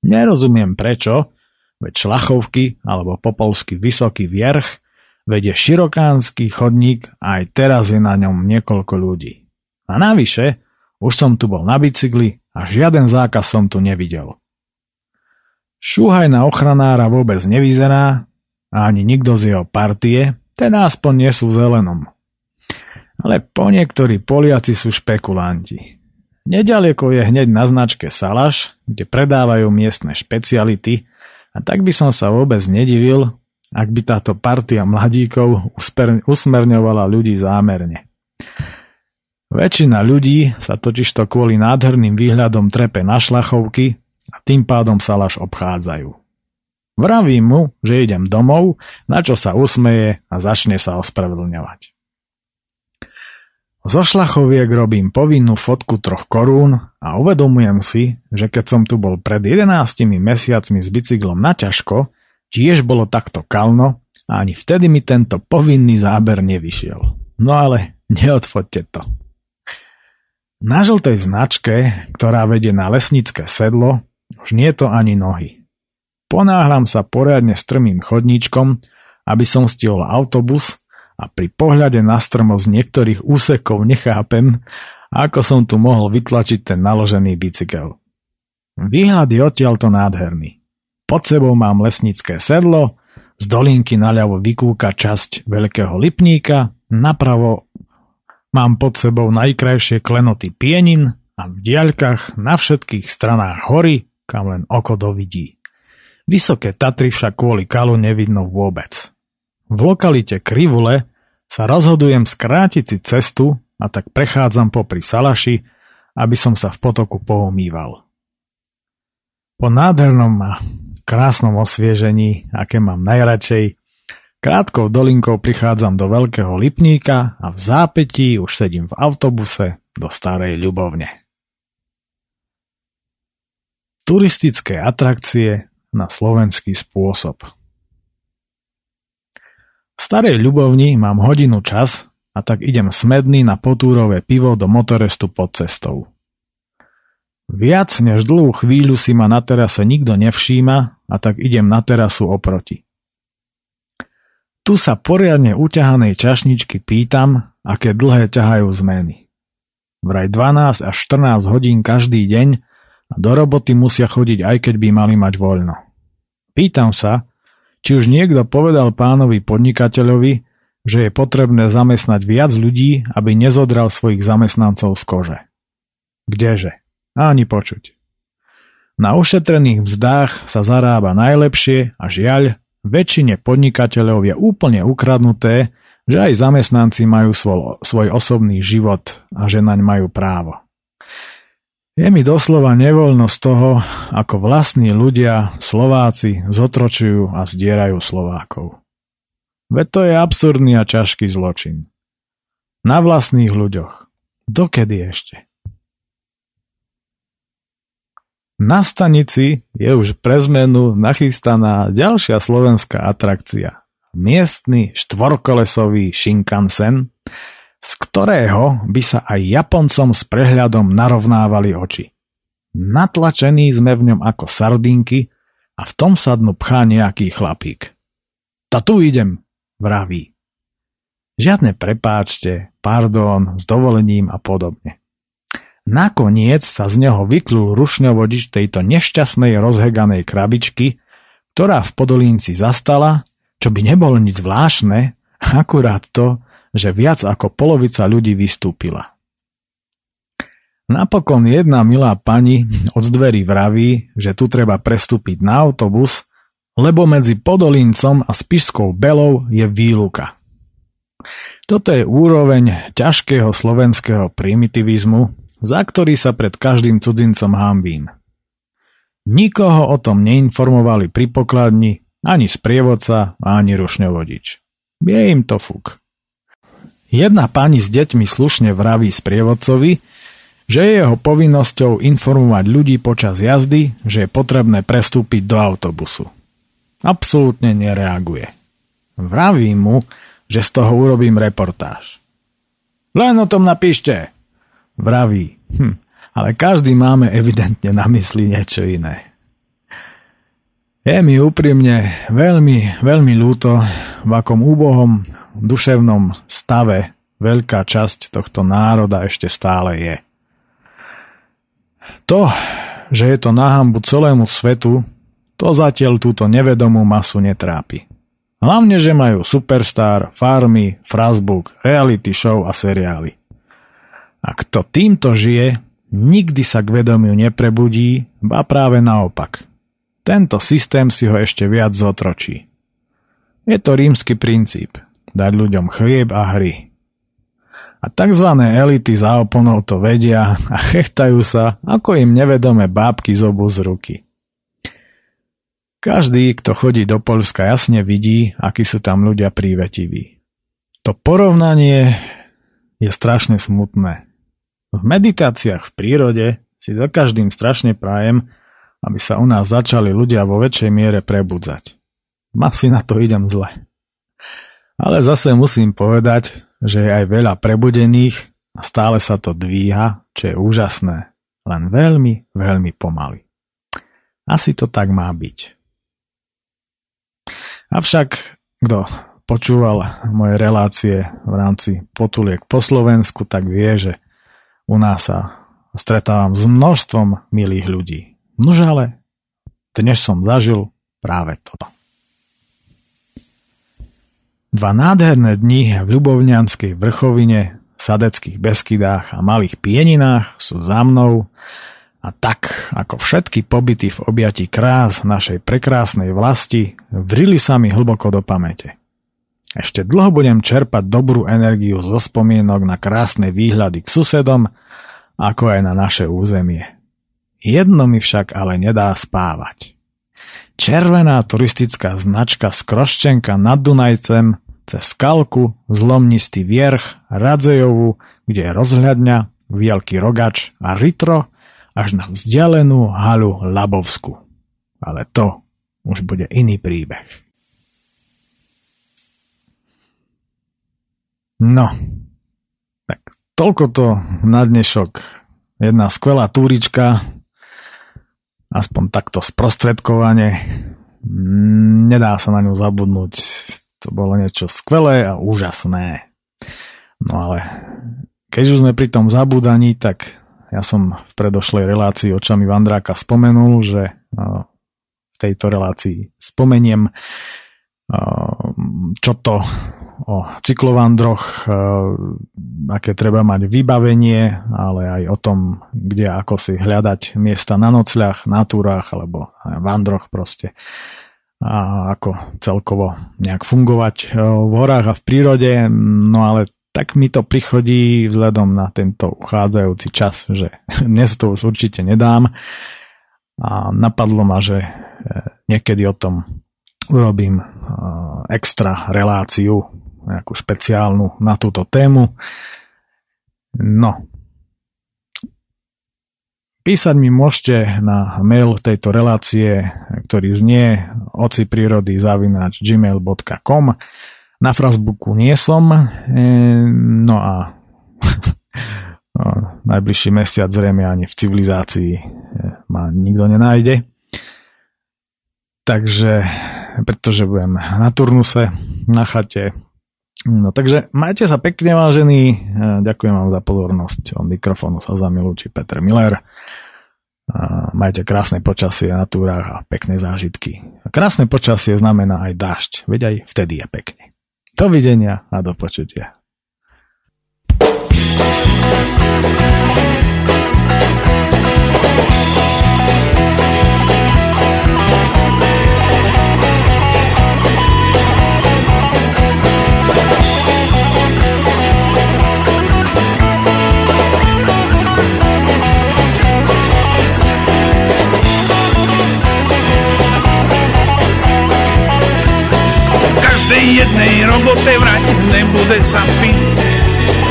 Nerozumiem prečo, veď šlachovky alebo popolský vysoký vierch vedie širokánsky chodník a aj teraz je na ňom niekoľko ľudí. A navyše, už som tu bol na bicykli a žiaden zákaz som tu nevidel. Šúhaj na ochranára vôbec nevyzerá a ani nikto z jeho partie, ten aspoň nie sú zelenom. Ale po niektorí Poliaci sú špekulanti. Nedaleko je hneď na značke Salaš, kde predávajú miestne špeciality a tak by som sa vôbec nedivil, ak by táto partia mladíkov usmerňovala ľudí zámerne. Väčšina ľudí sa totižto kvôli nádherným výhľadom trepe na šlachovky a tým pádom sa laž obchádzajú. Vravím mu, že idem domov, na čo sa usmeje a začne sa ospravedlňovať. Zo šlachoviek robím povinnú fotku troch korún a uvedomujem si, že keď som tu bol pred 11 mesiacmi s bicyklom na ťažko, tiež bolo takto kalno a ani vtedy mi tento povinný záber nevyšiel. No ale neodfoďte to. Na žltej značke, ktorá vedie na lesnické sedlo, už nie to ani nohy. Ponáhľam sa poriadne strmým chodníčkom, aby som stihol autobus a pri pohľade na strmosť niektorých úsekov nechápem, ako som tu mohol vytlačiť ten naložený bicykel. Výhľad je odtiaľto nádherný. Pod sebou mám lesnické sedlo, z dolinky naľavo vykúka časť veľkého lipníka, napravo mám pod sebou najkrajšie klenoty pienin a v diaľkach na všetkých stranách hory kam len oko dovidí. Vysoké Tatry však kvôli kalu nevidno vôbec. V lokalite Krivule sa rozhodujem skrátiť si cestu a tak prechádzam popri Salaši, aby som sa v potoku poumýval. Po nádhernom a krásnom osviežení, aké mám najradšej, krátkou dolinkou prichádzam do Veľkého Lipníka a v zápetí už sedím v autobuse do Starej Ľubovne turistické atrakcie na slovenský spôsob. V starej ľubovni mám hodinu čas a tak idem smedný na potúrové pivo do motorestu pod cestou. Viac než dlhú chvíľu si ma na terase nikto nevšíma a tak idem na terasu oproti. Tu sa poriadne uťahanej čašničky pýtam, aké dlhé ťahajú zmeny. Vraj 12 až 14 hodín každý deň a do roboty musia chodiť aj keď by mali mať voľno. Pýtam sa, či už niekto povedal pánovi podnikateľovi, že je potrebné zamestnať viac ľudí, aby nezodral svojich zamestnancov z kože. Kdeže? Ani počuť. Na ušetrených mzdách sa zarába najlepšie a žiaľ, väčšine podnikateľov je úplne ukradnuté, že aj zamestnanci majú svoj, svoj osobný život a že naň majú právo. Je mi doslova nevoľno z toho, ako vlastní ľudia, Slováci, zotročujú a zdierajú Slovákov. Veď to je absurdný a ťažký zločin. Na vlastných ľuďoch. Dokedy ešte? Na stanici je už pre zmenu nachystaná ďalšia slovenská atrakcia. Miestny štvorkolesový Shinkansen, z ktorého by sa aj Japoncom s prehľadom narovnávali oči. Natlačení sme v ňom ako sardinky a v tom sadnu pchá nejaký chlapík. Ta tu idem, vraví. Žiadne prepáčte, pardon, s dovolením a podobne. Nakoniec sa z neho vyklul rušňovodič tejto nešťastnej rozheganej krabičky, ktorá v Podolínci zastala, čo by nebolo nič zvláštne, akurát to, že viac ako polovica ľudí vystúpila. Napokon jedna milá pani od dverí vraví, že tu treba prestúpiť na autobus, lebo medzi Podolíncom a Spišskou Belou je výluka. Toto je úroveň ťažkého slovenského primitivizmu, za ktorý sa pred každým cudzincom hambím. Nikoho o tom neinformovali pri pokladni, ani sprievodca, ani rušňovodič. Je im to fuk. Jedna pani s deťmi slušne vraví sprievodcovi, že je jeho povinnosťou informovať ľudí počas jazdy, že je potrebné prestúpiť do autobusu. Absolútne nereaguje. Vraví mu, že z toho urobím reportáž. Len o tom napíšte, vraví. Hm, ale každý máme evidentne na mysli niečo iné. Je mi úprimne veľmi, veľmi ľúto, v akom úbohom duševnom stave veľká časť tohto národa ešte stále je. To, že je to na hambu celému svetu, to zatiaľ túto nevedomú masu netrápi. Hlavne, že majú Superstar, Farmy, Frasbook, reality show a seriály. A kto týmto žije, nikdy sa k vedomiu neprebudí, ba práve naopak. Tento systém si ho ešte viac zotročí. Je to rímsky princíp. Dať ľuďom chlieb a hry. A tzv. elity za oponou to vedia a chechtajú sa, ako im nevedomé bábky z obu z ruky. Každý, kto chodí do Polska, jasne vidí, akí sú tam ľudia prívetiví. To porovnanie je strašne smutné. V meditáciách v prírode si za každým strašne prajem, aby sa u nás začali ľudia vo väčšej miere prebudzať. Asi na to idem zle. Ale zase musím povedať, že je aj veľa prebudených a stále sa to dvíha, čo je úžasné, len veľmi, veľmi pomaly. Asi to tak má byť. Avšak, kto počúval moje relácie v rámci potuliek po Slovensku, tak vie, že u nás sa stretávam s množstvom milých ľudí. Nož ale dnes som zažil práve toto. Dva nádherné dni v Ľubovňanskej vrchovine, Sadeckých Beskydách a Malých Pieninách sú za mnou a tak, ako všetky pobyty v objati krás našej prekrásnej vlasti, vrili sa mi hlboko do pamäte. Ešte dlho budem čerpať dobrú energiu zo spomienok na krásne výhľady k susedom, ako aj na naše územie. Jedno mi však ale nedá spávať. Červená turistická značka z Kroščenka nad Dunajcem cez Skalku, Zlomnistý vierch, Radzejovu, kde je rozhľadňa, Vielky rogač a Ritro, až na vzdialenú halu Labovsku. Ale to už bude iný príbeh. No, tak toľko to na dnešok. Jedna skvelá túrička aspoň takto sprostredkovanie. Mm, nedá sa na ňu zabudnúť. To bolo niečo skvelé a úžasné. No ale keď už sme pri tom zabúdaní, tak ja som v predošlej relácii očami Vandráka spomenul, že v tejto relácii spomeniem čo to o cyklovandroch, e, aké treba mať vybavenie, ale aj o tom, kde ako si hľadať miesta na nocľach, na túrach alebo vandroch proste. A ako celkovo nejak fungovať e, v horách a v prírode, no ale tak mi to prichodí vzhľadom na tento uchádzajúci čas, že dnes to už určite nedám. A napadlo ma, že niekedy o tom urobím extra reláciu nejakú špeciálnu na túto tému. No. Písať mi môžete na mail tejto relácie, ktorý znie ociprirody zavináč gmail.com Na Facebooku nie som, e, no a no, najbližší mesiac zrejme ani v civilizácii e, ma nikto nenájde. Takže, pretože budem na turnuse, na chate, No takže majte sa pekne vážení, ďakujem vám za pozornosť. Od mikrofónu sa zamilúči Peter Miller. majte krásne počasie na túrach a pekné zážitky. Krásne počasie znamená aj dážď, veď aj vtedy je pekne. Dovidenia a do počutia. Každej jednej robote vrať nebude sa piť,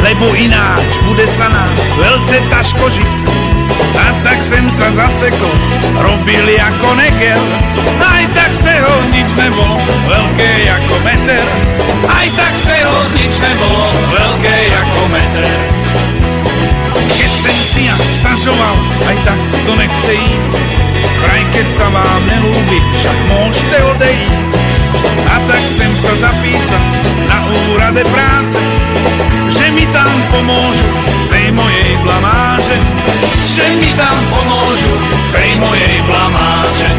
lebo ináč bude sa nám veľce taško žiť. A tak sem sa zasekol, robili ako neger, aj tak z toho nič nebolo, veľké ako meter. Aj tak z toho nič nebolo, veľké ako meter. Keď sem si ja stažoval, aj tak to nechce ísť. Kraj, keď sa vám nelúbi, však môžete odejít. A tak sem sa zapísať na úrade práce, že mi tam pomôžu z tej mojej blamáže. Že mi tam pomôžu z tej mojej blamáže.